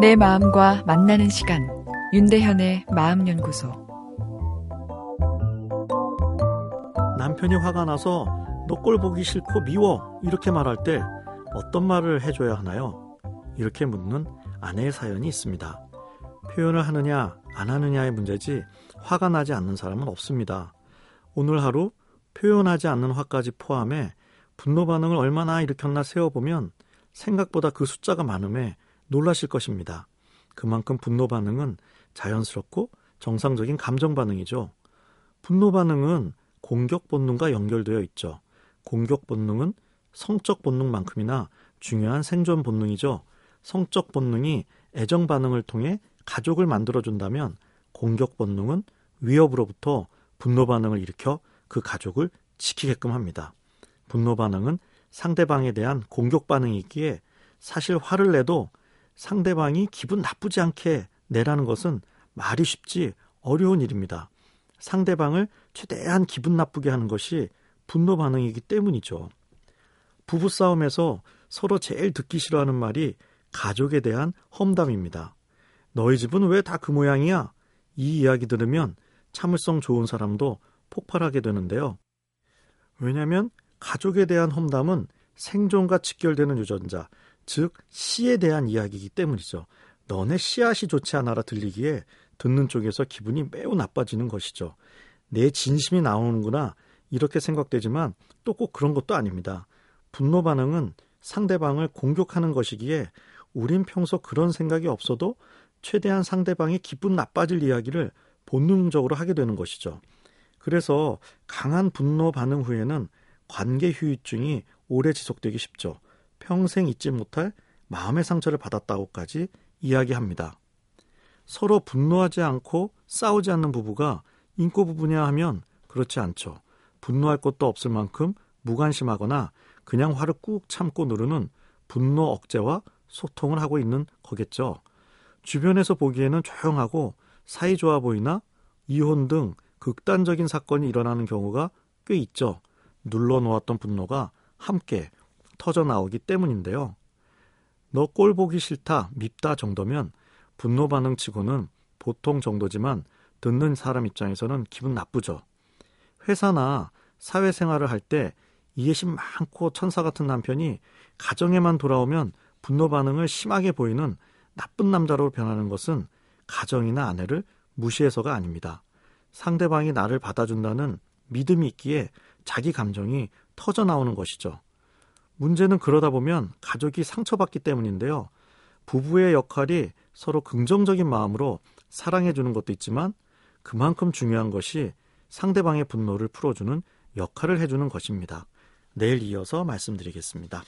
내 마음과 만나는 시간 윤대현의 마음연구소 남편이 화가 나서 너 꼴 보기 싫고 미워 이렇게 말할 때 어떤 말을 해줘야 하나요? 이렇게 묻는 아내의 사연이 있습니다. 표현을 하느냐 안 하느냐의 문제지 화가 나지 않는 사람은 없습니다. 오늘 하루 표현하지 않는 화까지 포함해 분노 반응을 얼마나 일으켰나 세어보면 생각보다 그 숫자가 많음에 놀라실 것입니다. 그만큼 분노 반응은 자연스럽고 정상적인 감정 반응이죠. 분노 반응은 공격 본능과 연결되어 있죠. 공격 본능은 성적 본능만큼이나 중요한 생존 본능이죠. 성적 본능이 애정 반응을 통해 가족을 만들어준다면 공격 본능은 위협으로부터 분노 반응을 일으켜 그 가족을 지키게끔 합니다. 분노 반응은 상대방에 대한 공격 반응이기에 사실 화를 내도 상대방이 기분 나쁘지 않게 내라는 것은 말이 쉽지 어려운 일입니다. 상대방을 최대한 기분 나쁘게 하는 것이 분노 반응이기 때문이죠. 부부싸움에서 서로 제일 듣기 싫어하는 말이 가족에 대한 험담입니다. 너희 집은 왜 다 그 모양이야? 이 이야기 들으면 참을성 좋은 사람도 폭발하게 되는데요. 왜냐하면 가족에 대한 험담은 생존과 직결되는 유전자, 즉 씨에 대한 이야기이기 때문이죠. 너네 씨앗이 좋지 않아라 들리기에 듣는 쪽에서 기분이 매우 나빠지는 것이죠. 내 진심이 나오는구나 이렇게 생각되지만 또 꼭 그런 것도 아닙니다. 분노 반응은 상대방을 공격하는 것이기에 우린 평소 그런 생각이 없어도 최대한 상대방이 기분 나빠질 이야기를 본능적으로 하게 되는 것이죠. 그래서 강한 분노 반응 후에는 관계 휴유증이 오래 지속되기 쉽죠. 평생 잊지 못할 마음의 상처를 받았다고까지 이야기합니다. 서로 분노하지 않고 싸우지 않는 부부가 인고 부부냐 하면 그렇지 않죠. 분노할 것도 없을 만큼 무관심하거나 그냥 화를 꾹 참고 누르는 분노 억제와 소통을 하고 있는 거겠죠. 주변에서 보기에는 조용하고 사이좋아 보이나 이혼 등 극단적인 사건이 일어나는 경우가 꽤 있죠. 눌러놓았던 분노가 함께 터져 나오기 때문인데요. 너 꼴 보기 싫다, 밉다 정도면 분노 반응 치고는 보통 정도지만 듣는 사람 입장에서는 기분 나쁘죠. 회사나 사회생활을 할 때 이해심 많고 천사 같은 남편이 가정에만 돌아오면 분노 반응을 심하게 보이는 나쁜 남자로 변하는 것은 가정이나 아내를 무시해서가 아닙니다. 상대방이 나를 받아준다는 믿음이 있기에 자기 감정이 터져 나오는 것이죠. 문제는 그러다 보면 가족이 상처받기 때문인데요. 부부의 역할이 서로 긍정적인 마음으로 사랑해주는 것도 있지만 그만큼 중요한 것이 상대방의 분노를 풀어주는 역할을 해주는 것입니다. 내일 이어서 말씀드리겠습니다.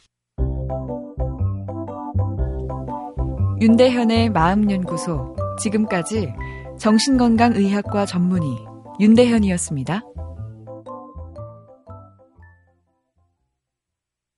윤대현의 마음연구소 지금까지 정신건강의학과 전문의 윤대현이었습니다.